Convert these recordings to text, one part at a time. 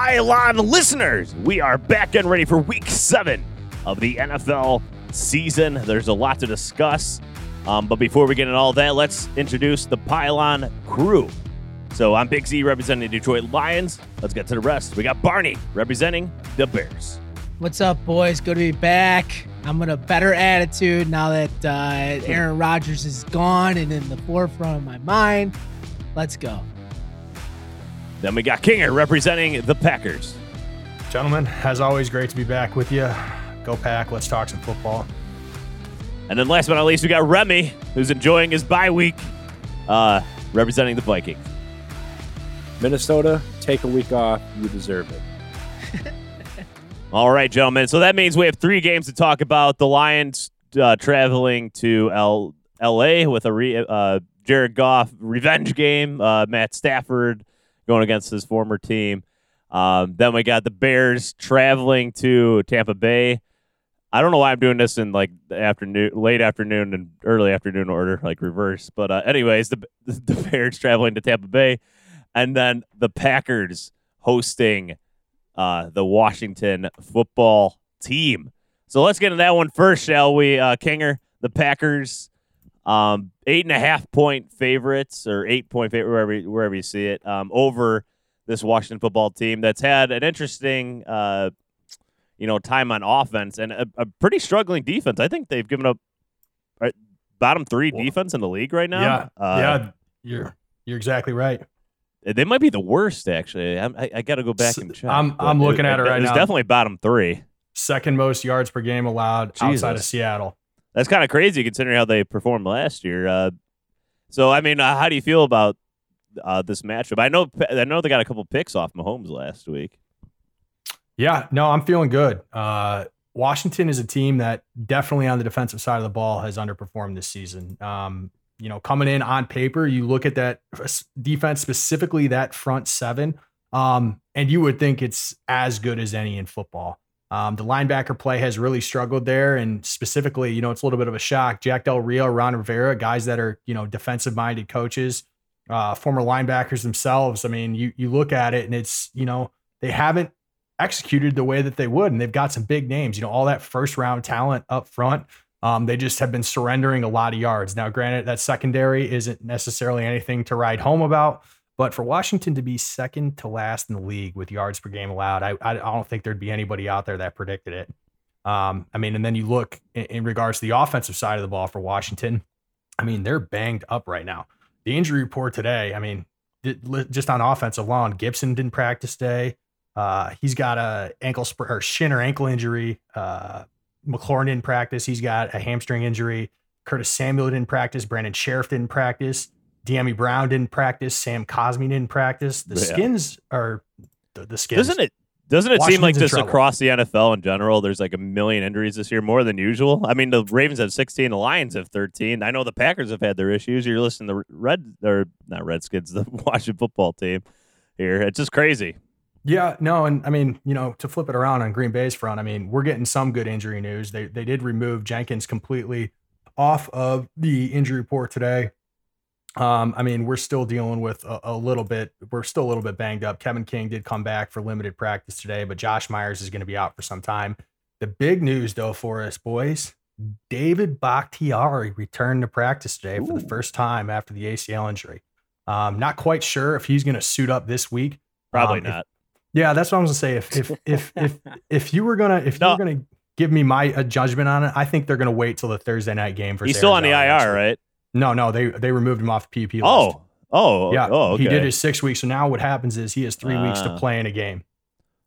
Pile On listeners, we are back and ready for week seven of the NFL season. There's a lot to discuss. Um, but before we get into all that, let's introduce the Pile On crew. So I'm Big Z representing the Detroit Lions. Let's get to the rest. We got Barney representing the Bears. What's up, boys? Good to be back. I'm in a better attitude now that uh, Aaron Rodgers is gone and in the forefront of my mind. Let's go. Then we got Kinger representing the Packers. Gentlemen, as always, great to be back with you. Go Pack. Let's talk some football. And then last but not least, we got Remy, who's enjoying his bye week, uh, representing the Vikings. Minnesota, take a week off. You deserve it. All right, gentlemen. So that means we have three games to talk about. The Lions uh, traveling to L- L.A. with a re- uh, Jared Goff revenge game. Uh, Matt Stafford going against his former team. Um, then we got the Bears traveling to Tampa Bay. I don't know why I'm doing this in like the afternoon, late afternoon, and early afternoon order, like reverse. But uh, anyways, the the Bears traveling to Tampa Bay, and then the Packers hosting uh, the Washington football team. So let's get into that one first, shall we? Uh, Kinger, the Packers, um, eight and a half point favorites or eight point favorite wherever wherever you see it um, over this Washington football team that's had an interesting. Uh, you know, time on offense and a, a, pretty struggling defense. I think they've given up right, bottom three defense in the league right now. Yeah, uh, yeah, you're you're exactly right. They might be the worst, actually. I, I, I got to go back and check. I'm I'm looking it, at it right it's now. It's definitely bottom three. Second most yards per game allowed Jesus. outside of Seattle. That's kind of crazy considering how they performed last year. Uh, so, I mean, uh, how do you feel about uh, this matchup? I know I know they got a couple picks off Mahomes last week. Yeah, no, I'm feeling good. Uh, Washington is a team that definitely on the defensive side of the ball has underperformed this season. Um, you know, coming in on paper, you look at that defense, specifically that front seven, um, and you would think it's as good as any in football. Um, the linebacker play has really struggled there, and specifically, you know, it's a little bit of a shock. Jack Del Rio, Ron Rivera, guys that are you know defensive minded coaches, uh, former linebackers themselves. I mean, you you look at it, and it's you know they haven't executed the way that they would. And they've got some big names, you know, all that first round talent up front. Um, they just have been surrendering a lot of yards. Now, granted, that secondary isn't necessarily anything to write home about, but for Washington to be second to last in the league with yards per game allowed, I, I don't think there'd be anybody out there that predicted it. Um, I mean, and then you look in, in regards to the offensive side of the ball for Washington. I mean, they're banged up right now. The injury report today, I mean, just on offense alone, Gibson didn't practice today. Uh, he's got a ankle sp- or shin or ankle injury. Uh, McLaurin in practice. He's got a hamstring injury. Curtis Samuel didn't practice. Brandon Scherff didn't practice. Dyami Brown didn't practice. Sam Cosmi didn't practice. The yeah. skins are the, the skins. Doesn't it? Doesn't it seem like just across the NFL in general, there's like a million injuries this year, more than usual? I mean, the Ravens have 16, the Lions have 13. I know the Packers have had their issues. You're listening to the Red or not Redskins, the Washington football team here. It's just crazy. Yeah, no, and I mean, you know, to flip it around on Green Bay's front, I mean, we're getting some good injury news. They they did remove Jenkins completely off of the injury report today. Um, I mean, we're still dealing with a, a, little bit. We're still a little bit banged up. Kevin King did come back for limited practice today, but Josh Myers is going to be out for some time. The big news, though, for us boys, David Bakhtiari returned to practice today Ooh. for the first time after the ACL injury. Um, not quite sure if he's going to suit up this week. Probably um, not. Yeah, that's what I was gonna say. If if if if if you were gonna if no. you were gonna give me my a judgment on it, I think they're gonna wait till the Thursday night game for. He's still on the IR, right? No, no, they they removed him off the PUP list. Oh, oh, yeah. Oh, okay. He did his six weeks. So now what happens is he has three uh. weeks to ah. play in a game.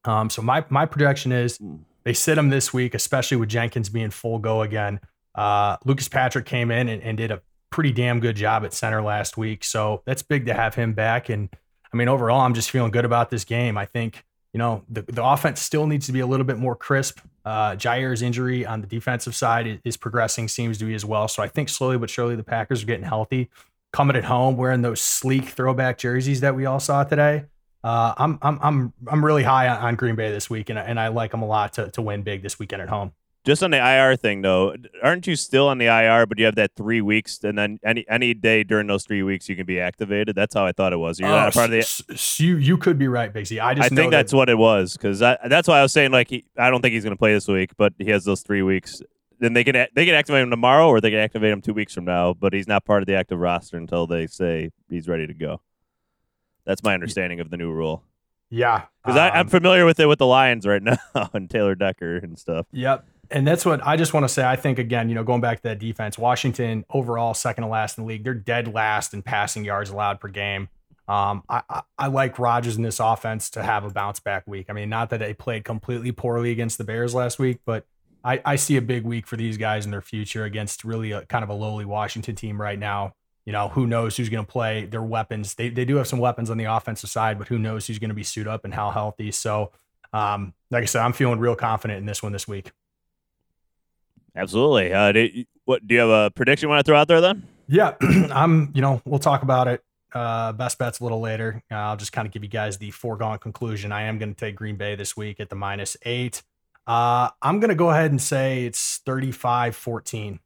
Um, so my my projection is hmm. they sit him this week, especially with Jenkins being full go again. Uh, Lucas Patrick came in and, and did a pretty damn good job at center last week. So that's big to have him back. And I mean, overall, I'm just feeling good about this game. I think, you know, the, the offense still needs to be a little bit more crisp. Uh, Jaire's injury on the defensive side is, is, progressing, seems to be as well. So I think slowly but surely the Packers are getting healthy. Coming at home, wearing those sleek throwback jerseys that we all saw today. Uh, I'm I'm I'm I'm really high on, on, Green Bay this week, and, and I like them a lot to to win big this weekend at home. Just on the IR thing, though, aren't you still on the IR? But you have that three weeks, and then any any day during those three weeks, you can be activated. That's how I thought it was. You're not a part of the. S- s- you you could be right, Z. I just I think that- that's what it was because that's why I was saying like he, I don't think he's going to play this week, but he has those three weeks. Then they can they can activate him tomorrow, or they can activate him two weeks from now. But he's not part of the active roster until they say he's ready to go. That's my understanding of the new rule yeah. because I'm um, familiar with it with the Lions right now and Taylor Decker and stuff. Yep. And that's what I just want to say. I think again, you know, going back to that defense, Washington overall second to last in the league. They're dead last in passing yards allowed per game. Um, I, I, I like Rodgers in this offense to have a bounce back week. I mean, not that they played completely poorly against the Bears last week, but I, I see a big week for these guys in their future against really a kind of a lowly Washington team right now. You know, who knows who's going to play their weapons. They, they do have some weapons on the offensive side, but who knows who's going to be suited up and how healthy. So, um, like I said, I'm feeling real confident in this one this week. Absolutely. Uh, do, you- what do you have a prediction you want to throw out there then? Yeah, I'm. You know, we'll talk about it. Uh, best bets a little later. Uh, I'll just kind of give you guys the foregone conclusion. I am going to take Green Bay this week at the minus eight. Uh, I'm going to go ahead and say it's 35 14.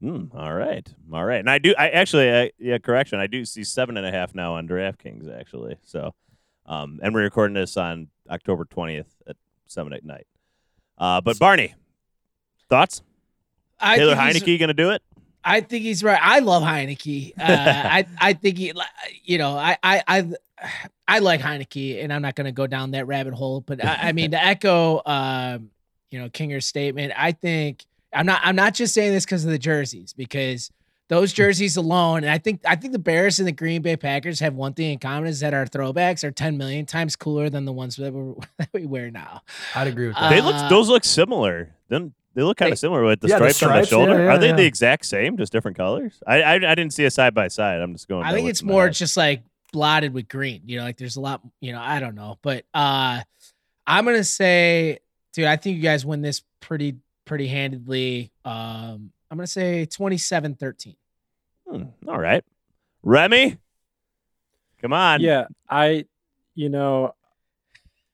Hmm, all right, all right. And I do. I actually, I, yeah, correction. I do see seven and a half now on DraftKings actually. So, um, and we're recording this on October twentieth at seven at night. Uh, but Barney, thoughts? I Taylor think he's- Heinicke going to do it? I think he's right. I love Heinicke. Uh, I I think he, you know, I I I, I like Heinicke, and I'm not going to go down that rabbit hole. But I, I mean, to echo, um, you know, Kinger's statement, I think I'm not I'm not just saying this because of the jerseys, because those jerseys alone, and I think I think the Bears and the Green Bay Packers have one thing in common is that our throwbacks are 10 million times cooler than the ones that, we're, that we wear now. I'd agree with Uh, that. they look. Those look similar. Then they look kind They- of similar with the Yeah, the stripes, on the shoulder. yeah, yeah, Are they yeah. the exact same, just different colors? I I, I didn't see a side by side. I'm just going. I think it's more head. just like blotted with green. You know, like there's a lot, you know, I don't know. But uh I'm gonna say, dude, I think you guys win this pretty pretty handedly. Um I'm gonna say 27-13. Hmm, all right, Remy. Come on. Yeah, I, you know,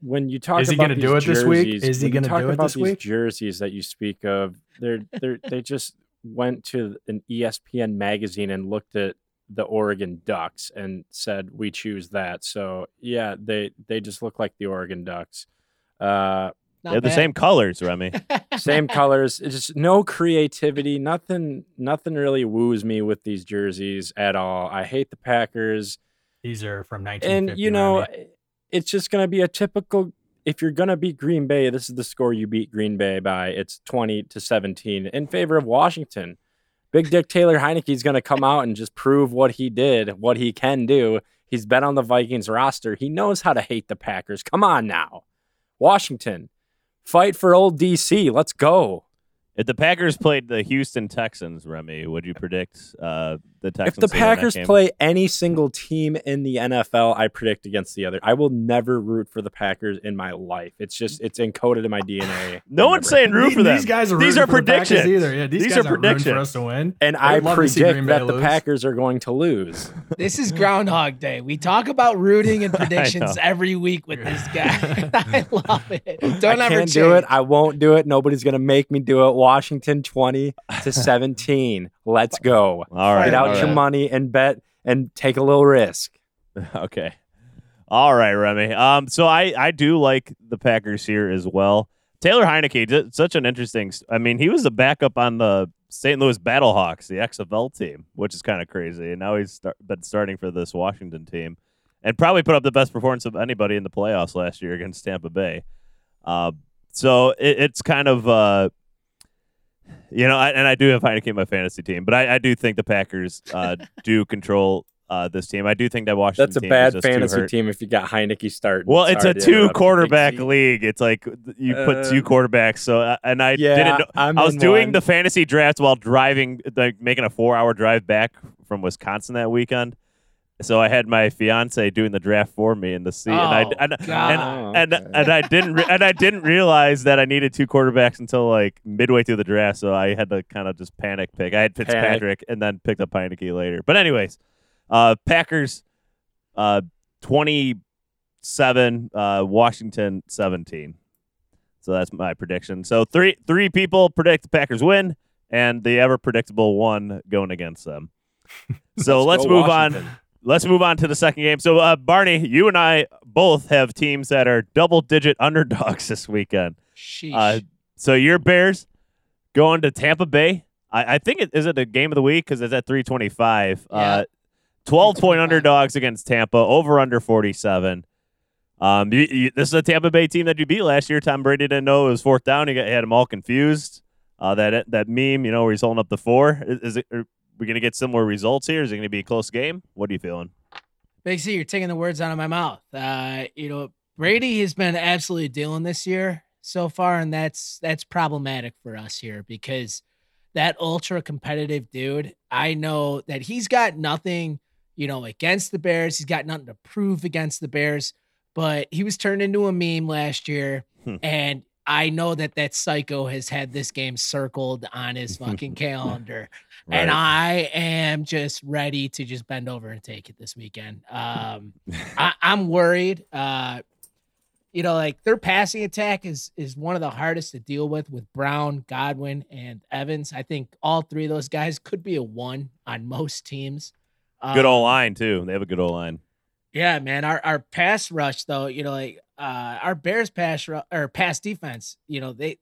when you talk Is he about gonna these do it this week? jerseys- Is he gonna talk do it about this these week? Jerseys that you speak of, they're they're they just went to an ESPN magazine and looked at the Oregon Ducks and said we choose that. So yeah, they they just look like the Oregon Ducks. Uh, Not They have the same colors, Remy. same colors. It's just no creativity. Nothing. Nothing really woos me with these jerseys at all. I hate the Packers, These are from 1950. and you know, Remy. It's just going to be a typical. If you're going to beat Green Bay, this is the score you beat Green Bay by. It's twenty to seventeen in favor of Washington. Big Dick Taylor Heinicke is going to come out and just prove what he did, what he can do. He's been on the Vikings roster. He knows how to hate the Packers. Come on now, Washington, fight for old DC. Let's go. If the Packers played the Houston Texans, Remy, would you predict uh, the Texans? If the Packers play any single team in the NFL, I predict against the other. I will never root for the Packers in my life. It's just it's encoded in my DNA. no one's saying root for them. these guys are These rooting are for the Packers predictions. either. Yeah, these, These guys are aren't rooting for us to win. And They I would love to see predict Green Bay that the. Packers are going to lose. This is Groundhog Day. We talk about rooting and predictions every week with this guy. I love it. Don't I ever can't change. do it. I won't do it. Nobody's gonna make me do it. Washington twenty to seventeen. Let's go. All right, Get out all your money and bet and take a little risk. Okay. All right, Remy. Um, so I I do like the Packers here as well. Taylor Heinicke, such an interesting. I mean, he was the backup on the St. Louis Battlehawks, the XFL team, which is kind of crazy. And now he's start, been starting for this Washington team, and probably put up the best performance of anybody in the playoffs last year against Tampa Bay. Uh, so it, it's kind of. Uh, you know, I, and I do have Heinicke in my fantasy team, but I, I do think the Packers uh, do control uh, this team. I do think that Washington. That's a bad fantasy team if you got Heinicke starting. Well, it's a to interrupt you, two quarterback league. It's like you put two Uh, quarterbacks. So, uh, and I Yeah, didn't. Know, I'm I was doing one. the fantasy draft while driving, like making a four-hour drive back from Wisconsin that weekend. So I had my fiance doing the draft for me in the seat, and I Oh, and, God. Oh, and, okay. and I didn't re- and I didn't realize that I needed two quarterbacks until like midway through the draft. So I had to kind of just panic pick. I had Fitzpatrick and then picked up Heinicke later. But anyways, uh, Packers, uh, twenty seven, uh, Washington seventeen. So that's my prediction. So three three people predict the Packers win, and the ever predictable one going against them. So let's, go move Washington. on. Let's move on to the second game. So uh, Barney, you and I both have teams that are double digit underdogs this weekend. Sheesh. Uh, so your Bears going to Tampa Bay. I, I think it is it a game of the week because it's at three twenty five. Yeah. Uh, Twelve point 325. underdogs against Tampa. Over under forty seven. Um, you, you, this is a Tampa Bay team that you beat last year. Tom Brady didn't know it was fourth down. He got, had them all confused. Uh, that that meme, you know, where he's holding up the four. Is, is it? We gonna get similar results here? Is it gonna be a close game? What are you feeling? Big C, you're taking the words out of my mouth. Uh, you know, Brady has been absolutely dealing this year so far, and that's that's problematic for us here because that ultra competitive dude, I know that he's got nothing, you know, against the Bears. He's got nothing to prove against the Bears, but he was turned into a meme last year, Hmm. and I know that that psycho has had this game circled on his fucking calendar. And I am just ready to just bend over and take it this weekend. Um, I, I'm worried. Uh, you know, like their passing attack is is one of the hardest to deal with with Brown, Godwin, and Evans. I think all three of those guys could be a one on most teams. good Um, old line too. They have a good old line. Yeah, man. Our our pass rush though, you know, like uh our Bears pass or pass defense, you know, they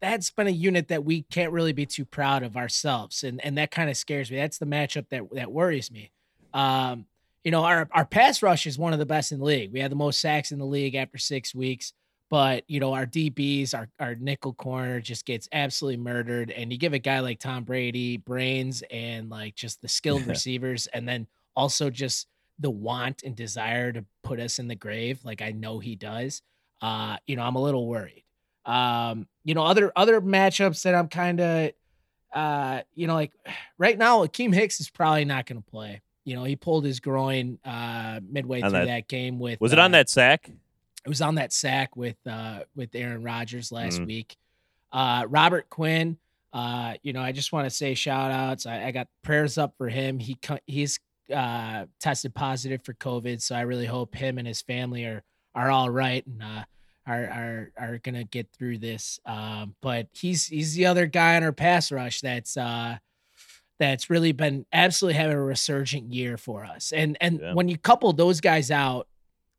that's been a unit that we can't really be too proud of ourselves. And and that kind of scares me. That's the matchup that that worries me. Um, you know, our our pass rush is one of the best in the league. We had the most sacks in the league after six weeks. But you know, our DBs, our our nickel corner just gets absolutely murdered. And you give a guy like Tom Brady brains and like just the skilled receivers, and then also just the want and desire to put us in the grave, like I know he does. Uh, you know, I'm a little worried. Um, you know, other other matchups that I'm kind of uh, you know, like right now, Akiem Hicks is probably not gonna play. You know, he pulled his groin uh midway On through that- that, game with Was it uh, on that sack? it was on that sack with uh with Aaron Rodgers last Mhm. week. Uh Robert Quinn, uh, you know, I just want to say shout outs. I, I got prayers up for him. He he's uh tested positive for COVID, so I really hope him and his family are are all right and uh are are are gonna get through this. Um, but he's he's the other guy on our pass rush that's uh that's really been absolutely having a resurgent year for us. And and Yeah. when you couple those guys out,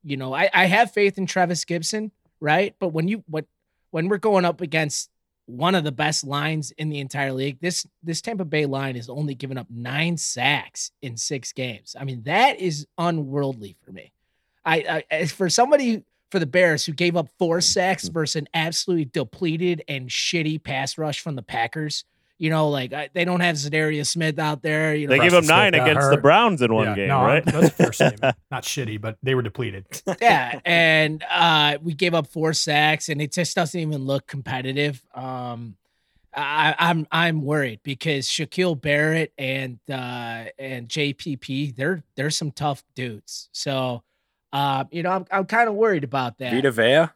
you know, I, I have faith in Trevis Gipson, right? But when you when when we're going up against one of the best lines in the entire league, this this Tampa Bay line is only given up nine sacks in six games. I mean, that is unworldly for me. I, I for somebody for the Bears who gave up four sacks mm-hmm. versus an absolutely depleted and shitty pass rush from the Packers. You know, like I, they don't have Za'Darius Smith out there. You know, They gave Preston him nine Smith against the. Browns in one Yeah, game, no, right? That's the first game. Not shitty, but they were depleted. yeah, and uh, we gave up four sacks, and it just doesn't even look competitive. Um, I, I'm I'm worried because Shaquil Barrett and uh, and JPP, they're they're some tough dudes. So, uh, you know, I'm I'm kind of worried about that. Vita Vea.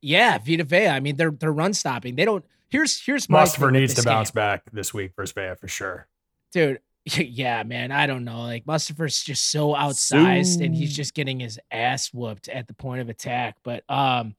yeah, Vita Vea. I mean, they're they're run stopping. They don't. Here's here's Mustipher needs to bounce game. back this week versus Vea for sure. dude. Yeah, man. I don't know. Like Mustipher's just so outsized, and he's just getting his ass whooped at the point of attack. But um,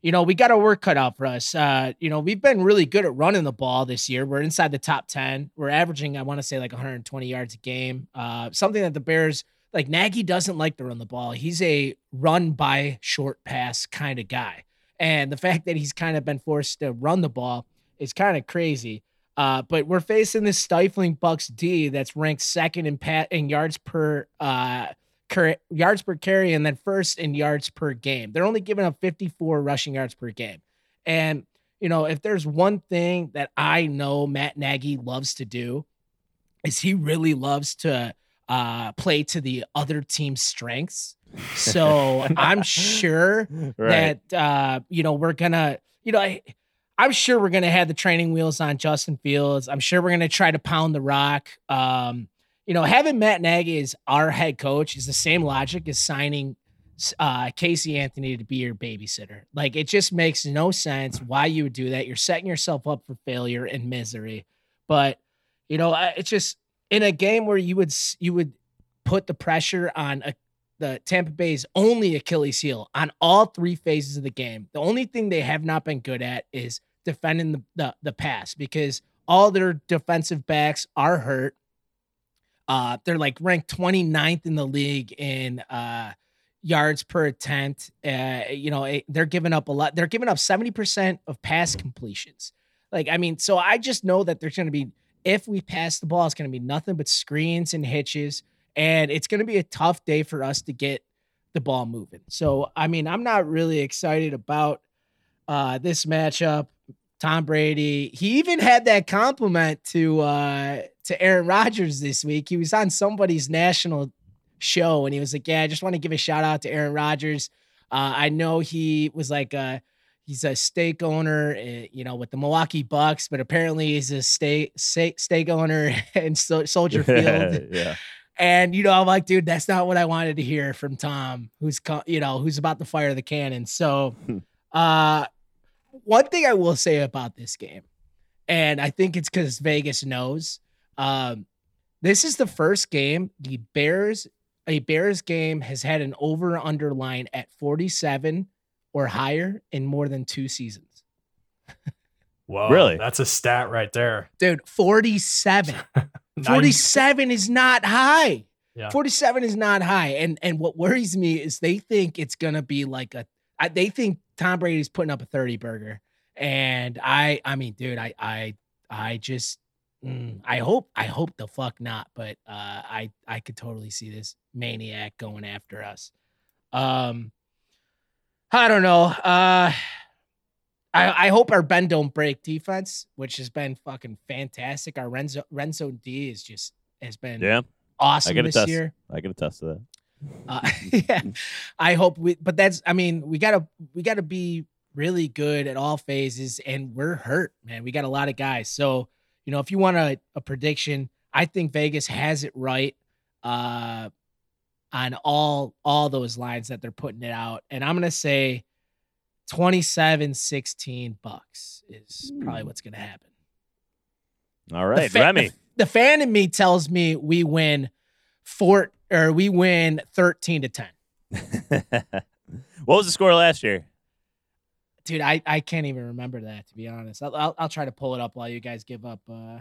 you know, we got our work cut out for us. Uh, you know, we've been really good at running the ball this year. We're inside the top ten. We're averaging, I want to say, like 120 yards a game. Uh, something that the Bears like Nagy doesn't like to run the ball. He's a run by short pass kind of guy. And the fact that he's kind of been forced to run the ball is kind of crazy. Uh, but we're facing this stifling Bucks D that's ranked second in pat in yards per uh cur- yards per carry and then first in yards per game. They're only giving up 54 rushing yards per game. And you know, if there's one thing that I know Matt Nagy loves to do, is he really loves to uh play to the other team's strengths. So I'm sure right. that uh, you know we're gonna, you know, I, I'm sure we're gonna have the training wheels on Justin Fields. I'm sure we're gonna try to pound the rock. Um, you know, having Matt Nagy as our head coach is the same logic as signing uh, Casey Anthony to be your babysitter. Like it just makes no sense why you would do that. You're setting yourself up for failure and misery. But you know, it's just in a game where you would you would put the pressure on a the Tampa Bay's only Achilles heel on all three phases of the game. The only thing they have not been good at is defending the the, the pass because all their defensive backs are hurt. Uh, they're like ranked 29th in the league in uh, yards per attempt. Uh, you know, eh, they're giving up a lot. They're giving up 70% of pass completions. Like, I mean, so I just know that there's going to be, if we pass the ball, it's going to be nothing but screens and hitches. And it's going to be a tough day for us to get the ball moving. So, I mean, I'm not really excited about uh, this matchup. Tom Brady. He even had that compliment to uh to Aaron Rodgers this week. He was on somebody's national show and he was like, "Yeah, I just want to give a shout out to Aaron Rodgers. Uh, I know he was like a he's a stake owner, uh, you know, with the Milwaukee Bucks, but apparently he's a stake, stake owner in Soldier Field. yeah. And you know, I'm like, dude, that's not what I wanted to hear from Tom, who's co- you know, who's about to fire the cannon. So, uh, one thing I will say about this game, and I think it's because Vegas knows, um, this is the first game the Bears, a Bears game has had an over under line at 47 or higher in more than two seasons. Whoa, Really? That's a stat right there. Dude, 47. Nice. 47 is not high. Yeah. 47 is not high. And and what worries me is they think it's gonna be like a I, they think Tom Brady's putting up a 30 burger. And I I mean, dude, I I I just mm, I hope I hope the fuck not, but uh I I could totally see this maniac going after us. Um I don't know. Uh I, I hope our bend don't break defense, which has been fucking fantastic. Our Renzo Renzo D is just has been Yeah. awesome can this attest. year. I can attest to that. Uh, yeah, I hope we. But that's. I mean, we gotta we gotta be really good at all phases, and we're hurt, man. We got a lot of guys. So you know, if you want a, a prediction, I think Vegas has it right uh, on all all those lines that they're putting it out, and I'm gonna say 27-16 bucks is probably what's gonna happen. All right, fa- Remy. The fan in me tells me we win four or we win 13 to 10. what was the score last year? Dude, I, I can't even remember that to be honest. I'll, I'll I'll try to pull it up while you guys give up uh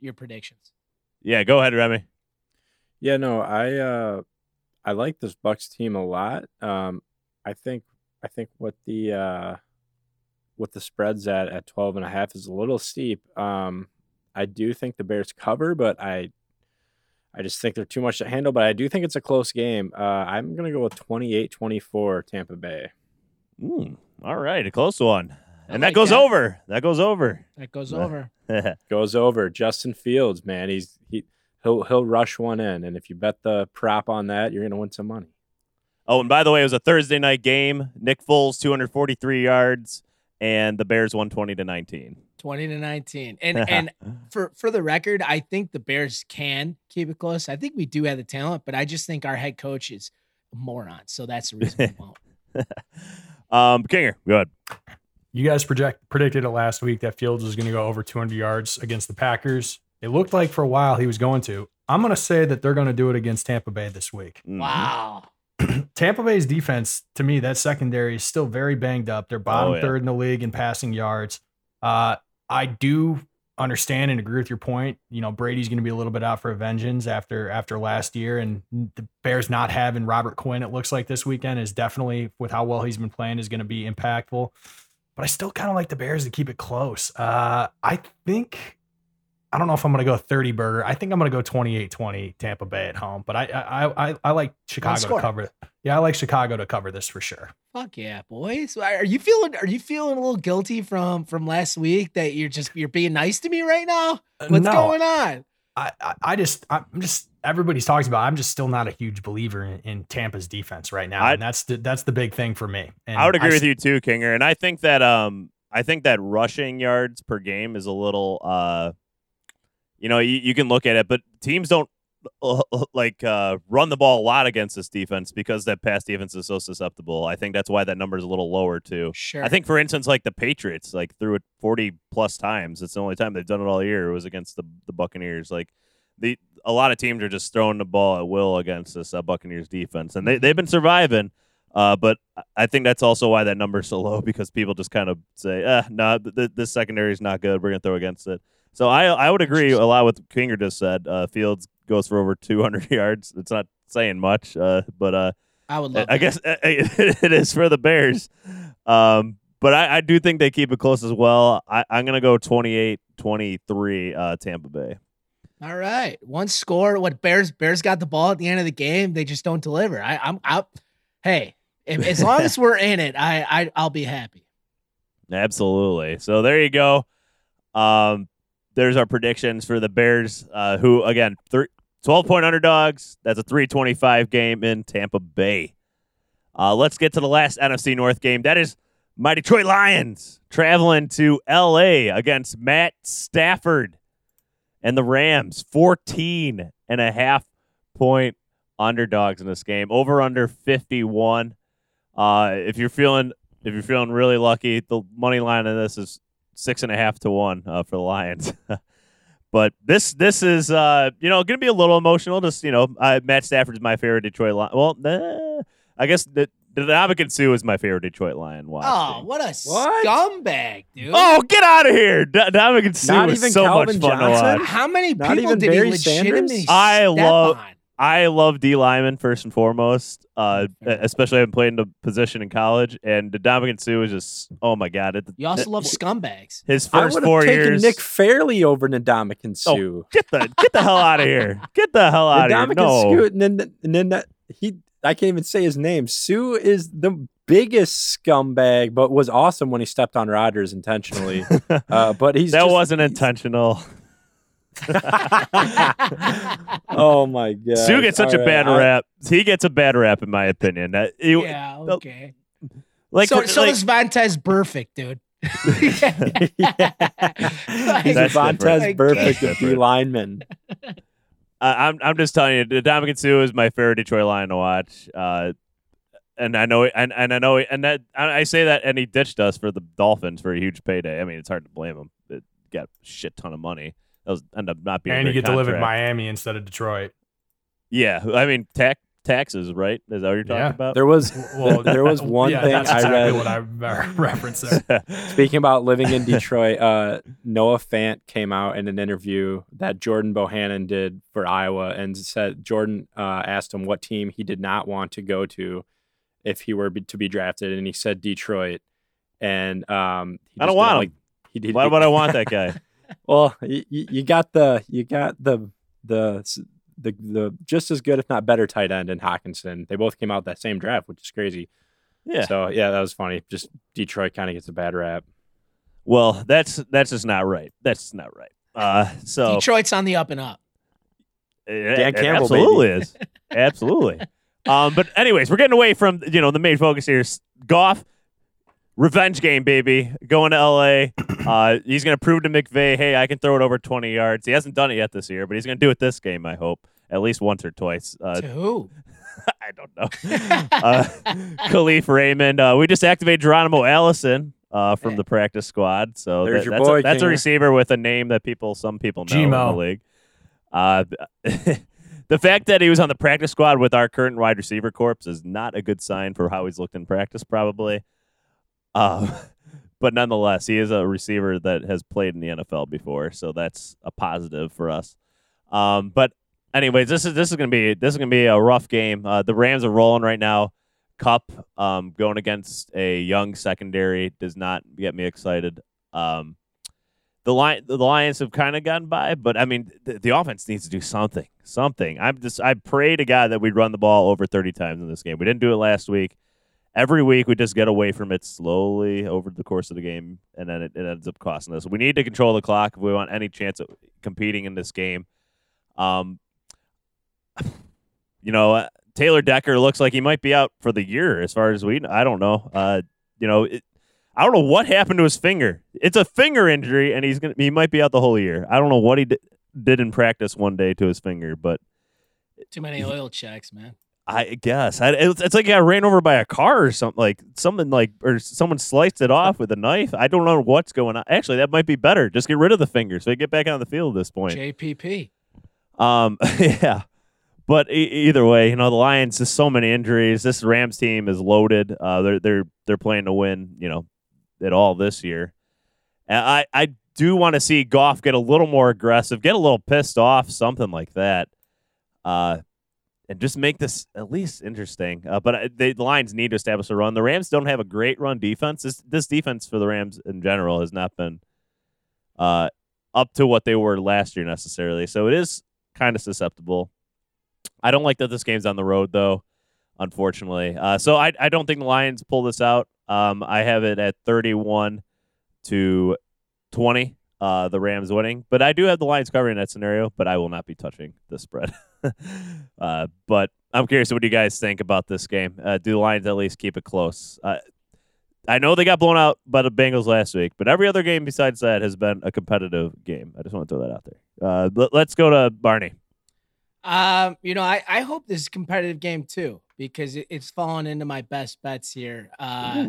your predictions. Yeah, go ahead, Remy. Yeah, no, I uh I like this Bucks team a lot. Um I think I think what the uh what the spreads at at 12 and a half is a little steep. Um I do think the Bears cover, but I I just think they're too much to handle, but I do think it's a close game. Uh I'm going to go with 28-24 Tampa Bay. Mm, all right, a close one. I And like that goes that. over. That goes over. That goes over. Goes over. Justin Fields, man, he's he he'll he'll rush one in and if you bet the prop on that, you're going to win some money. Oh, and by the way, it was a Thursday night game. Nick Foles, 243 yards, and the Bears 120 to 19. 20 to 19. And and for for the record, I think the Bears can keep it close. I think we do have the talent, but I just think our head coach is a moron. So that's the reason we won't. um, Kinger, go ahead. You guys project predicted it last week that Fields was going to go over 200 yards against the Packers. It looked like for a while he was going to. I'm going to say that they're going to do it against Tampa Bay this week. Mhm. Wow. Tampa Bay's defense, to me, that secondary is still very banged up. They're bottom Oh, yeah. third in the league in passing yards. Uh, I do understand and agree with your point. You know, Brady's going to be a little bit out for a vengeance after after last year, and the Bears not having Robert Quinn. It looks like this weekend is definitely with how well he's been playing is going to be impactful. But I still kind of like the Bears to keep it close. Uh, I think. I don't know if I'm going to go 30 burger. I think I'm going to go 28-20 Tampa Bay at home, but I I I, I like Chicago to score. cover it. Yeah, I like Chicago to cover this for sure. Fuck yeah, boys. Are you feeling are you feeling a little guilty from from last week that you're just you're being nice to me right now? What's no, going on? I, I, I just, I'm just, everybody's talking about. I'm just still not a huge believer in, in Tampa's defense right now, I- and that's the, that's the big thing for me. And I would agree s- with you too, Kinger. And I think that um I think that rushing yards per game is a little uh you know, you, you can look at it, but teams don't uh, like uh run the ball a lot against this defense because that pass defense is so susceptible. I think that's why that number is a little lower too. Sure. I think for instance like the Patriots like threw it 40 plus times. It's the only time they've done it all year. It was against the the Buccaneers. Like the a lot of teams are just throwing the ball at will against this uh, Buccaneers defense, and they they've been surviving. Uh, but I think that's also why that number's so low because people just kind of say, "Eh, no, nah, th- this secondary is not good. We're gonna throw against it." So I I would agree a lot with Kinger just said. Uh, Fields goes for over 200 yards. It's not saying much, uh, but uh, I would love. I that. guess it is for the Bears. Um, but I, I do think they keep it close as well. I, I'm going to go 28 23 uh, Tampa Bay. All right, one score. What Bears? Bears got the ball at the end of the game. They just don't deliver. I, I'm out. Hey, if, as long as we're in it, I, I I'll be happy. Absolutely. So there you go. Um, there's our predictions for the Bears, uh, who, again, three, 12 point underdogs. That's a 325 game in Tampa Bay. Uh, let's get to the last NFC North game. That is my Detroit Lions traveling to LA against Matt Stafford and the Rams. 14 and a half point underdogs in this game. Over under 51. Uh, if you're feeling if you're feeling really lucky, the money line in this is six and a half to one uh, for the Lions. but this this is uh, you know going to be a little emotional. Just you know, uh, Matt Stafford is my favorite Detroit Lion. Well, nah, I guess the the Dominican Suh is my favorite Detroit Lion. Watch. Oh, what a What? scumbag, dude! Oh, get out of here! D- Dominican Suh Not is even so Calvin much fun Johnson? to watch. How many Not people even did Barry he legitimately Sanders? I love- on? I love D Lyman first and foremost, uh, Fair. especially having played in the position in college. And the Dominican Suh is just oh my god! It, You also it- love scumbags. his I first would four have taken years. Nick Fairley over Nadamakan Oh, Suh. Get the get the hell out of here! Get the hell out of here! Ndamukong No, Suh, and then, and then that- he, I can't even say his name. Suh is the biggest scumbag, but was awesome when he stepped on Rodgers intentionally. Uh, but he's that just- wasn't he's- intentional. oh my god! Suh gets such All a right, bad I- rap. He gets a bad rap, in my opinion. That you, yeah, the- okay. like, so so like- does Vontez perfect, dude. He's That's Vontez different. perfect That's D different. lineman. I- I'm I'm just telling you, the Dominican Suh is my favorite Detroit Lion to watch. Uh, and I know, and, and I know, and that I I say that, and he ditched us for the Dolphins for a huge payday. I mean, it's hard to blame him. It got a shit ton of money. That was end up not being. a and you great get to live in. Miami instead of Detroit. Yeah, I mean, tax taxes, right? Is that what you're talking Yeah. about? There was Well, there was one yeah, thing that's I exactly read. what I referenced there. Speaking about living in Detroit, uh, Noah Fant came out in an interview that Jordan Bohannon did for Iowa and said Jordan uh, asked him what team he did not want to go to if he were be, to be drafted, and he said Detroit. And um, I don't want didn't him. like- he did, Why would I want that guy? Well, you, you got the you got the the the the just as good if not better tight end in Hockenson. They both came out that same draft, which is crazy. Yeah. So yeah, that was funny. Just Detroit kind of gets a bad rap. Well, that's that's just not right. That's not right. Uh, so Detroit's on the up and up. It, Dan it Campbell, absolutely is. Absolutely. um, but anyways, we're getting away from you know the main focus here. Goff, revenge game, baby. Going to LA. Uh, he's gonna prove to McVay, hey, I can throw it over 20 yards. He hasn't done it yet this year, but he's gonna do it this game. I hope at least once or twice. Uh, to who? I don't know. uh, Kalif Raymond. Uh, we just activated Geronimo Allison. Uh, from the practice squad, so There's that- your that's, boy, a, that's a receiver with a name that people, some people know in the league. Uh, the fact that he was on the practice squad with our current wide receiver corps is not a good sign for how he's looked in practice, probably. Um, but nonetheless, he is a receiver that has played in the NFL before, so that's a positive for us. Um, but anyways, this is this is gonna be this is gonna be a rough game. Uh, the Rams are rolling right now. Kupp um, going against a young secondary does not get me excited. Um, the Lion, the Lions have kind of gotten by, but I mean, the, the offense needs to do something. Something. I'm just, I pray to God that we'd run the ball over 30 times in this game. We didn't do it last week. Every week we just get away from it slowly over the course of the game, and then it, it ends up costing us. We need to control the clock if we want any chance of competing in this game. Um, you know, uh, Taylor Decker looks like he might be out for the year, as far as we. know. I don't know. Uh, you know, it, I don't know what happened to his finger. It's a finger injury, and he's gonna he might be out the whole year. I don't know what he did, did in practice one day to his finger, but Too many oil checks, man. I guess I, it's, it's like got ran over by a car or something like something like or someone sliced it off with a knife. I don't know what's going on. Actually, that might be better. Just get rid of the finger so he get back on the field at this point. JPP. Um, yeah. But e- either way, you know the Lions just so many injuries. This Rams team is loaded. Uh, they're they're they're playing to win. You know, it all this year. And I I do want to see Goff get a little more aggressive, get a little pissed off, something like that. Uh, and just make this at least interesting. Uh, but uh, the Lions need to establish a run. The Rams don't have a great run defense. This this defense for the Rams in general has not been uh, up to what they were last year necessarily. So it is kind of susceptible. I don't like that this game's on the road though, unfortunately. Uh, so I I don't think the Lions pull this out. Um, I have it at thirty-one to twenty. Uh, the Rams winning, but I do have the Lions covering that scenario. But I will not be touching the spread. uh, but I'm curious what do you guys think about this game? Uh, do the Lions at least keep it close? Uh, I know they got blown out by the Bengals last week, but every other game besides that has been a competitive game. I just want to throw that out there. Uh, let, let's go to Barney. Um, you know, I, I hope this is a competitive game too because it, it's fallen into my best bets here. Uh, I-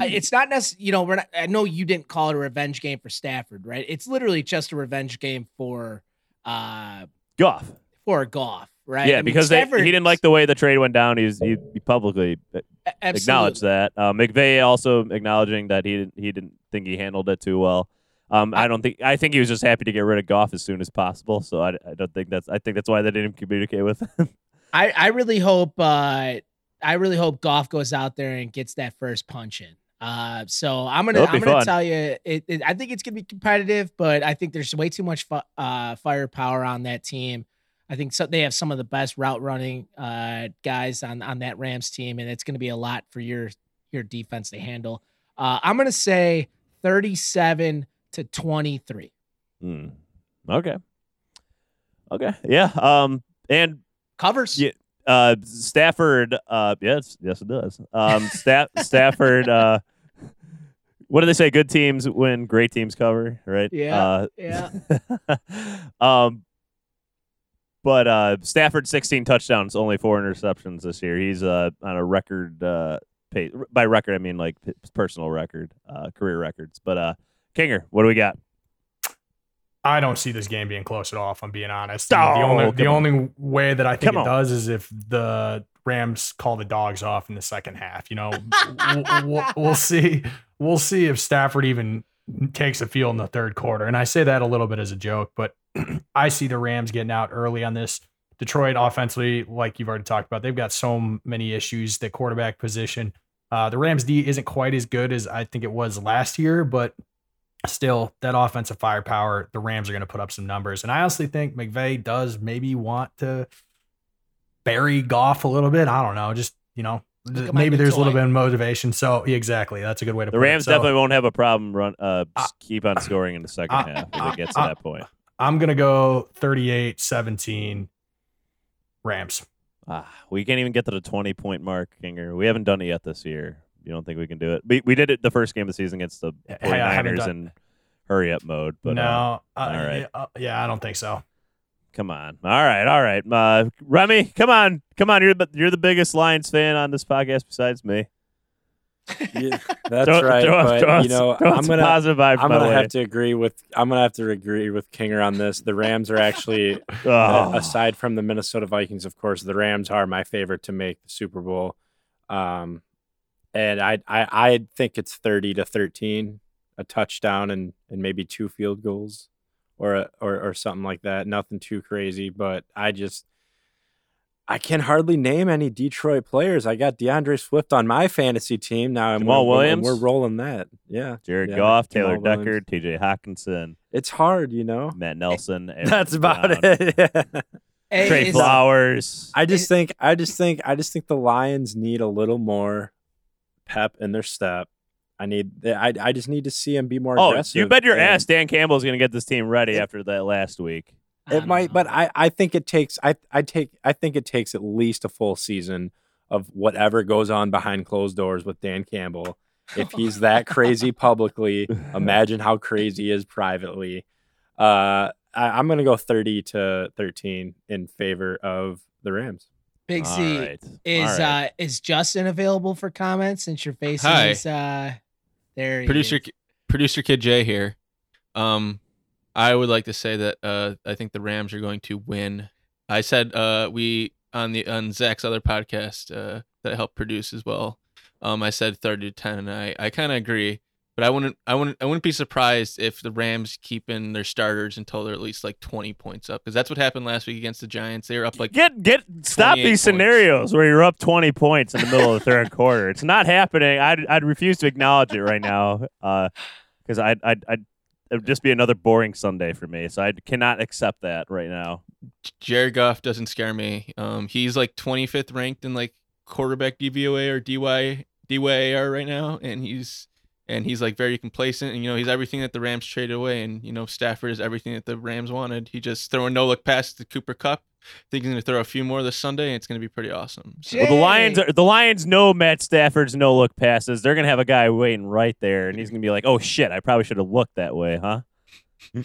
it's not necessarily, you know, we're not, I know you didn't call it a revenge game for Stafford, right? It's literally just a revenge game for uh Goff. for Goff, right? Yeah, I mean, because they, he didn't like the way the trade went down. He's, he, he publicly a- acknowledged that. Uh, McVay also acknowledging that he didn't he didn't think he handled it too well. Um, I don't think I think he was just happy to get rid of Goff as soon as possible. So I, I don't think that's I think that's why they didn't communicate with him. I, I really hope uh I really hope Goff goes out there and gets that first punch in. Uh, so I'm gonna I'm gonna fun. tell you it, it- I think it's gonna be competitive, but I think there's way too much fi- uh, firepower on that team. I think so, they have some of the best route running uh, guys on on that Rams team, and it's gonna be a lot for your your defense to handle. Uh, I'm gonna say 37 to 23. Hmm. Okay. Okay. Yeah. Um. And Covers. Yeah. uh, Stafford. Uh. Yes. Yes, it does. Um. Staff. Stafford. Uh. What do they say? Good teams win. Great teams cover. Right. Yeah, Uh, yeah. um. But uh, Stafford, 16 touchdowns, only four interceptions this year. He's uh, on a record uh, pace. By record, I mean like personal record, uh, career records. But uh, Kinger, what do we got? I don't see this game being close at all. If I'm being honest, Oh, the only the on. only way that I think Come it on. does is if the Rams call the dogs off in the second half. You know, we'll, we'll, we'll see. We'll see if Stafford even takes a field in the third quarter. And I say that a little bit as a joke, but I see the Rams getting out early on this. Detroit offensively, like you've already talked about, they've got so many issues. The quarterback position. Uh, the Rams D isn't quite as good as I think it was last year, but still that offensive firepower, the Rams are going to put up some numbers. And I honestly think McVay does maybe want to bury Goff a little bit. I don't know. Just, you know, Look maybe new there's a little bit of motivation. So yeah, exactly. That's a good way to The put Rams it. So definitely won't have a problem run. Uh, Uh, keep on scoring in the second uh, half if uh, it gets to uh, that point. I'm going to go 38 17 Rams. Ah, we can't even get to the 20 point mark, Kinger. We haven't done it yet this year. You don't think we can do it? We, we did it the first game of the season against the Yeah, I haven't 49ers done- in hurry up mode. But uh, no. Uh, all right. yeah, uh, yeah, I don't think so. Come on. All right, all right. Uh, Remy, come on, come on. You're the you're the biggest Lions fan on this podcast besides me. Yeah, that's Throw- right. throw- but throw you know, I'm gonna positive vibes. I'm gonna way. have to agree with I'm gonna have to agree with Kinger on this. The Rams are actually Oh. uh, aside from the Minnesota Vikings, of course, the Rams are my favorite to make the Super Bowl. Um, and I, I I think it's thirty to thirteen, a touchdown and and maybe two field goals, or uh, or or something like that. Nothing too crazy, but I just I can hardly name any Detroit players. I got D'Andre Swift on my fantasy team now, and Jamaal we're, we're- Williams? we're rolling that. Yeah, Jared yeah, Goff, Taylor Jamaal Decker, Williams. T.J. Hockenson, It's hard, you know. Matt Nelson. Aaron That's about Brown, it. Yeah. Trey is- Flowers. I just think I just think I just think the Lions need a little more pep in their step. I need I I just need to see them be more Oh, aggressive. you bet your and ass Dan Campbell's going to get this team ready It- after that last week. It don't might, but. I I think it takes I I take I think it takes at least a full season of whatever goes on behind closed doors with Dan Campbell. If he's that crazy publicly, imagine how crazy he is privately. Uh, I, I'm gonna go 30 to 13 in favor of the Rams. Big All Z right. is All right. uh is Justin available for comments since you're facing Hi. his uh there he producer is. producer kid Jay here. Um, I would like to say that uh, I think the Rams are going to win. I said uh, we on the on Zach's other podcast uh, that I helped produce as well. Um, I said thirty to ten, and I, I kind of agree. But I wouldn't I wouldn't I wouldn't be surprised if the Rams keep in their starters until they're at least like twenty points up because that's what happened last week against the Giants. They were up like Get get stop these points. scenarios where you're up 20 points in the middle of the third quarter. It's not happening. I'd I'd refuse to acknowledge it right now Uh because I'd, I'd I'd it would just be another boring Sunday for me. So I cannot accept that right now. Jared Goff doesn't scare me. Um, he's like 25th ranked in like quarterback DVOA or DY DYAR right now, and he's and he's like very complacent. And you know he's everything that the Rams traded away, and you know Stafford is everything that the Rams wanted. He just throwing no look pass to Cooper Kupp. I think he's gonna throw a few more this Sunday, and it's gonna be pretty awesome. So- Well, the Lions are, the Lions know Matt Stafford's no look passes. They're gonna have a guy waiting right there, and he's gonna be like, "Oh shit, I probably should have looked that way, huh?"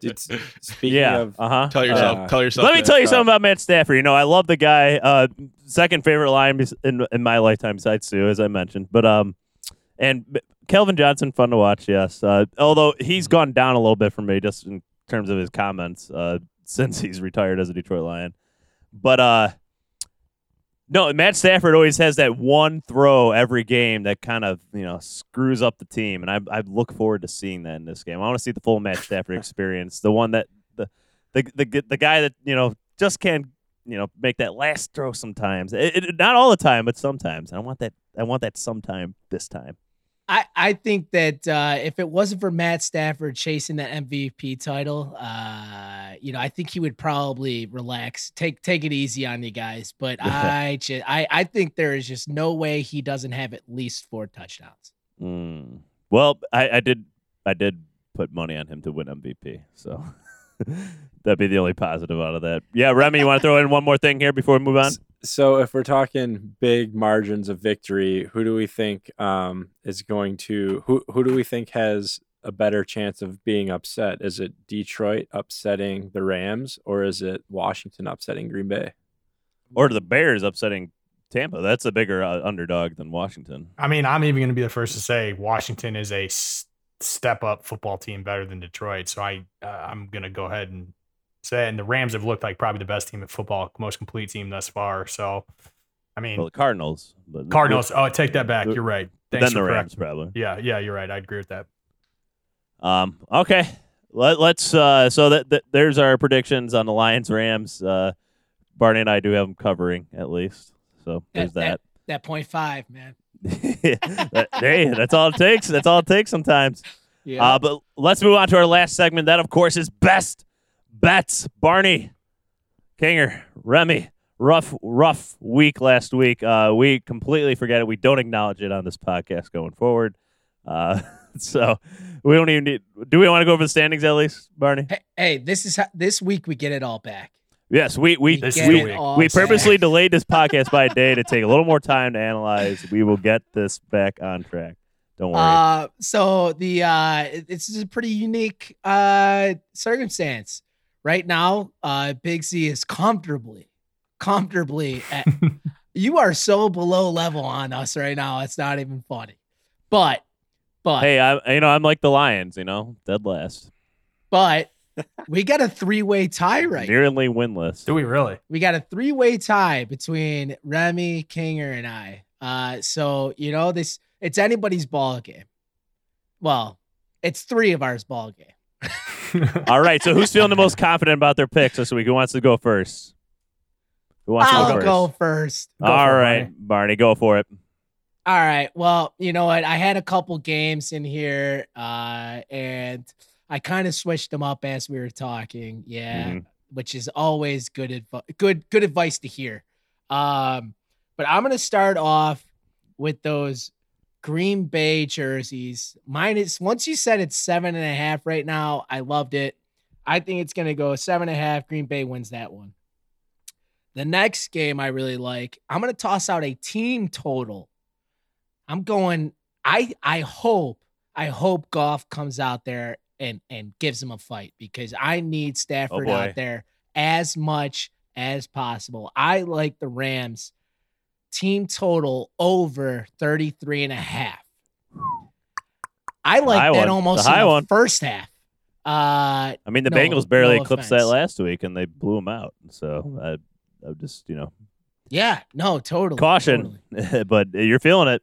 Dude, s- speaking yeah. of, Uh huh. tell yourself, Uh, tell yourself. Let me tell you uh, something about Matt Stafford. You know, I love the guy. Uh, second favorite line in in my lifetime besides Suh, as I mentioned. But um, and Calvin Johnson, fun to watch. Yes. Uh, although he's gone down a little bit for me, just in terms of his comments uh, since he's retired as a Detroit Lion. But uh, no, Matt Stafford always has that one throw every game that kind of you know screws up the team, and I I look forward to seeing that in this game. I want to see the full Matt Stafford experience, the one that the the the the guy that you know just can't you know make that last throw sometimes. It, it- not all the time, but sometimes. And I want that. I want that sometime this time. I, I think that uh, if it wasn't for Matt Stafford chasing that MVP title, uh, you know, I think he would probably relax, take take it easy on you guys. But I just, I I think there is just no way he doesn't have at least four touchdowns. Mm. Well, I, I did. I did put money on him to win MVP. So that'd be the only positive out of that. Yeah, Remy, you want to throw in one more thing here before we move on? So if we're talking big margins of victory, who do we think um, is going to who who do we think has a better chance of being upset? Is it Detroit upsetting the Rams or is it Washington upsetting Green Bay? Or the Bears upsetting Tampa? That's a bigger uh, underdog than Washington. I mean, I'm even going to be the first to say Washington is a s- step up football team better than Detroit. So I, uh, I'm going to go ahead and say, and the Rams have looked like probably the best team in football, most complete team thus far. So, I mean, Well, the Cardinals. But Cardinals. Oh, take that back. You're right. Then Thanks the Rams, correcting. probably. Yeah, yeah, you're right. I agree with that. Um, okay. Let, let's uh, so that, that there's our predictions on the Lions Rams. Uh, Barney and I do have them covering at least. So there's that. That point five, man. That- hey, that's all it takes. That's all it takes sometimes. Yeah. Uh, but let's move on to our last segment. That, of course, is best bets. Barney, Kinger, Remy. Rough, rough week last week. Uh, we completely forget it. We don't acknowledge it on this podcast going forward. Uh, so we don't even need. Do we want to go over the standings at least, Barney? hey, hey, this is how, this week we get it all back. Yes, we we we, all we purposely delayed this podcast by a day to take a little more time to analyze. We will get this back on track. Don't worry. Uh, so the uh, is a pretty unique uh circumstance. Right now, uh, Big Z is comfortably, comfortably. At, you are so below level on us right now. It's not even funny. But, but, hey, I you know I'm like the Lions. You know, dead last, but, we got a three way tie right. now. nearly winless. Do we really? We got a three way tie between Remy, Kinger, and I. Uh, so you know this. It's anybody's ball game. Well, it's three of ours ball game. All right, so who's feeling the most confident about their picks this week? Who wants to go first? Who wants I'll go first? go first. Go All right, Barney, go for it. All right. Well, you know what? I had a couple games in here, uh, and I kind of switched them up as we were talking. Yeah, Mhm. which is always good advice. Good, good advice to hear. Um, but I'm gonna start off with those Green Bay jerseys. Mine is once you said it's seven and a half right now. I loved it. I think it's gonna go seven and a half. Green Bay wins that one. The next game I really like. I'm gonna toss out a team total. I'm going. I I hope I hope Goff comes out there and and gives him a fight because I need Stafford oh, boy. out there as much as possible. I like the Rams team total over 33 and a half. I like high that one. almost The in the one. first half. Uh, I mean, the No- Bengals barely no eclipsed that last week, and they blew them out. So I, I just you know yeah, no, totally. caution, totally. but you're feeling it.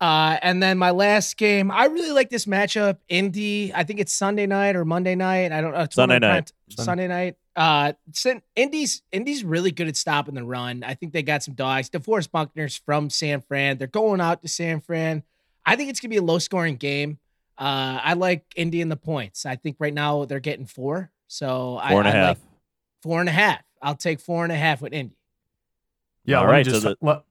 Uh, and then my last game, I really like this matchup. Indy, I think it's Sunday night or Monday night. I don't know. Sunday night. prime- Sunday night. Uh, Sin- Indy's Indy's really good at stopping the run. I think they got some dogs. DeForest Buckner's from San Fran. They're going out to San Fran. I think it's gonna be a low scoring game. Uh, I like Indy in the points. I think right now they're getting four. So Four and I, a I half. like four and a half. I'll take four and a half with Indy. Yeah, All right. let me right, so the- let-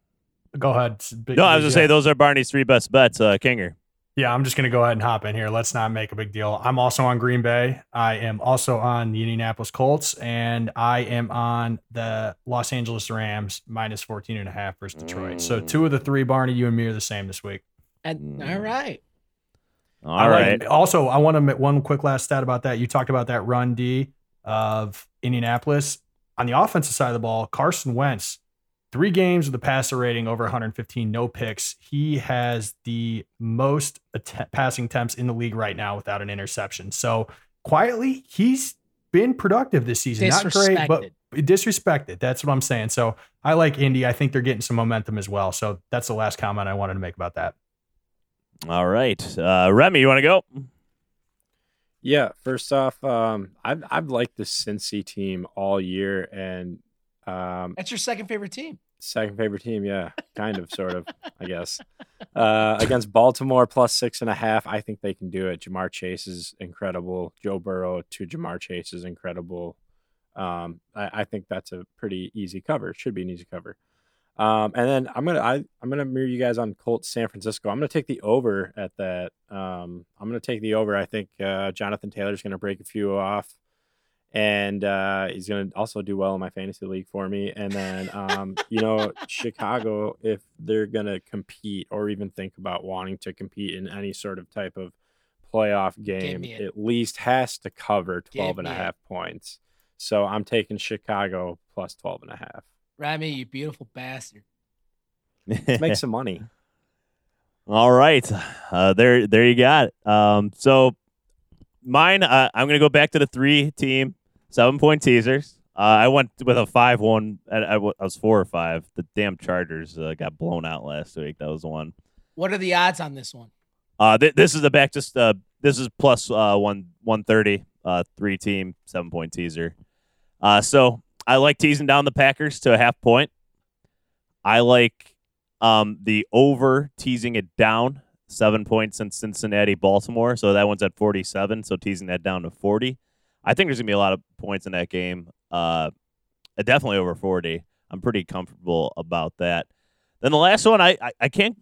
go ahead. Big- No, I was gonna yeah. say those are Barney's three best bets. Uh, Kinger. Yeah, I'm just going to go ahead and hop in here. Let's not make a big deal. I'm also on Green Bay. I am also on the Indianapolis Colts, and I am on the Los Angeles Rams minus 14 and a half versus Detroit. So Mm. two of the three, Barney, you and me are the same this week. And all right. All I right. like- also, I want to make one quick last stat about that. You talked about that run D of Indianapolis. On the offensive side of the ball, Carson Wentz, three games with a passer rating over 115, no picks. He has the most att- passing attempts in the league right now without an interception. So quietly, he's been productive this season. Not great, but disrespected. That's what I'm saying. So I like Indy. I think they're getting some momentum as well. So that's the last comment I wanted to make about that. All right. Uh, Remy, you want to go? Yeah, first off, um, I've I've liked the Cincy team all year, and um, That's your second favorite team. Second favorite team, yeah, kind of, sort of, I guess. Uh, against Baltimore plus six and a half, I think they can do it. Ja'Marr Chase is incredible. Joe Burrow to Ja'Marr Chase is incredible. Um, I, I think that's a pretty easy cover. Should be an easy cover. Um, and then I'm gonna I, I'm gonna mirror you guys on Colts San Francisco. I'm gonna take the over at that. Um, I'm gonna take the over. I think uh, Jonathan Taylor's gonna break a few off, and uh, he's gonna also do well in my fantasy league for me. And then um, you know Chicago, if they're gonna compete or even think about wanting to compete in any sort of type of playoff game, it. at least has to cover 12 Give and a me it. half points. So I'm taking Chicago plus 12 and a half. Remy, you beautiful bastard. Let's Make some money. All right. Uh, there, there you got it. Um, so mine, uh, I'm going to go back to the three team, seven point teasers. Uh, I went with a 5 1. I, I I was four or five. The damn Chargers uh, got blown out last week. That was the one. What are the odds on this one? Uh, th- this is the back, just, uh, this is plus uh, one, 130, uh, three team, seven point teaser. Uh, so I like teasing down the Packers to a half point. I like um, the over teasing it down seven points in Cincinnati, Baltimore. So that one's at 47. So teasing that down to 40. I think there's gonna be a lot of points in that game. Uh, definitely over 40. I'm pretty comfortable about that. Then the last one, I, I I can't.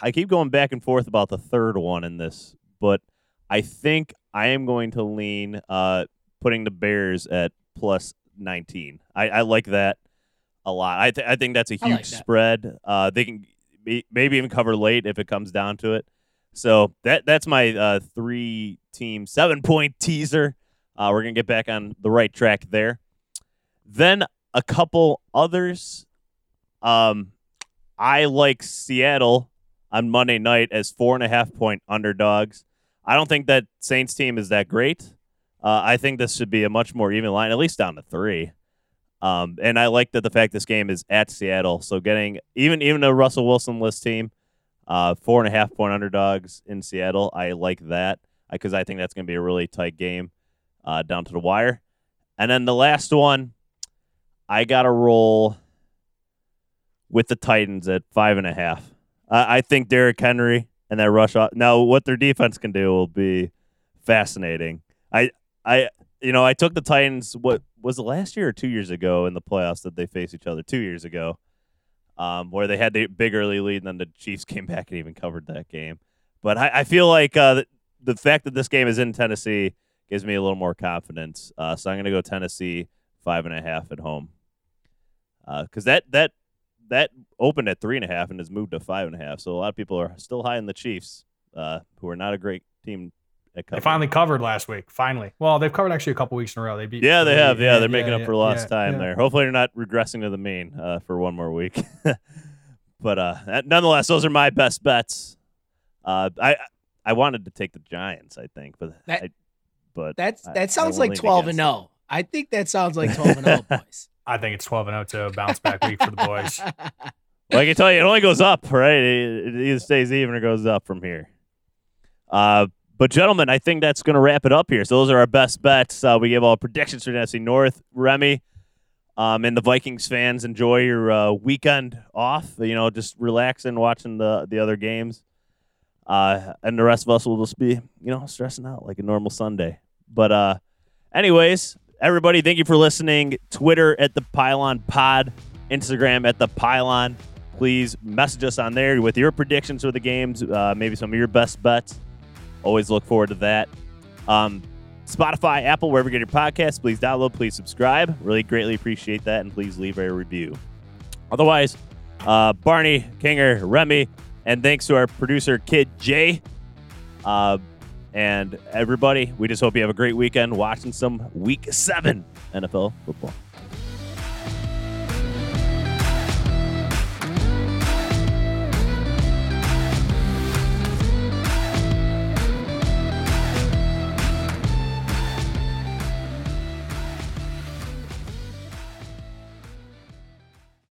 I keep going back and forth about the third one in this, but I think I am going to lean uh, putting the Bears at plus 19. I, I like that a lot. I, th- I think that's a huge like that. spread. Uh, they can be, maybe even cover late if it comes down to it. So that that's my uh, three team seven point teaser. Uh, we're gonna get back on the right track there. Then a couple others. Um, I like Seattle on Monday night as four and a half point underdogs. I don't think that Saints team is that great. Uh, I think this should be a much more even line, at least down to three. Um, and I like that the fact this game is at Seattle, so getting even even a Russell Wilson list team, uh, four and a half point underdogs in Seattle. I like that because I think that's going to be a really tight game uh, down to the wire. And then the last one, I got to roll with the Titans at five and a half. I, I think Derrick Henry and that rush off. Now, what their defense can do will be fascinating. I, I, you know, I took the Titans. What was it last year or two years ago in the playoffs that they faced each other? Two years ago, um, where they had the big early lead, and then the Chiefs came back and even covered that game. But I, I feel like uh, the, the fact that this game is in Tennessee gives me a little more confidence. Uh, so I'm going to go Tennessee five and a half at home. Because that that that opened at three and a half and has moved to five and a half. So a lot of people are still high in the Chiefs, uh, who are not a great team at They finally covered last week. Finally. Well, they've covered actually a couple weeks in a row. They beat. Yeah, they Philly. have. Yeah, they're making up for lost yeah, time yeah. there. Hopefully, they're not regressing to the mean uh, for one more week. but uh, nonetheless, those are my best bets. Uh, I I wanted to take the Giants, I think, but That- I, but That's I- I that sounds will like 12 and 0. I think that sounds like 12 and 0, boys. I think it's 12 and 0 to bounce back week for the boys. Well, I can tell you, it only goes up, right? It, it either stays even or goes up from here. Uh, but gentlemen, I think that's going to wrap it up here. So those are our best bets. Uh, we gave all predictions for the NFC North. Remy, um, and the Vikings fans, enjoy your uh, weekend off. You know, just relaxing, watching the the other games. Uh, and the rest of us will just be, you know, stressing out like a normal Sunday. But uh, anyways, everybody, thank you for listening. Twitter at the Pile On Pod, Instagram at the Pile On. Please message us on there with your predictions for the games, uh, maybe some of your best bets. Always look forward to that. Um, Spotify, Apple, wherever you get your podcasts, please download, please subscribe. Really greatly appreciate that, and please leave a review. Otherwise, uh, Barney, Kinger, Remy, and thanks to our producer, Kid J. Uh, and everybody, we just hope you have a great weekend watching some Week 7 NFL football.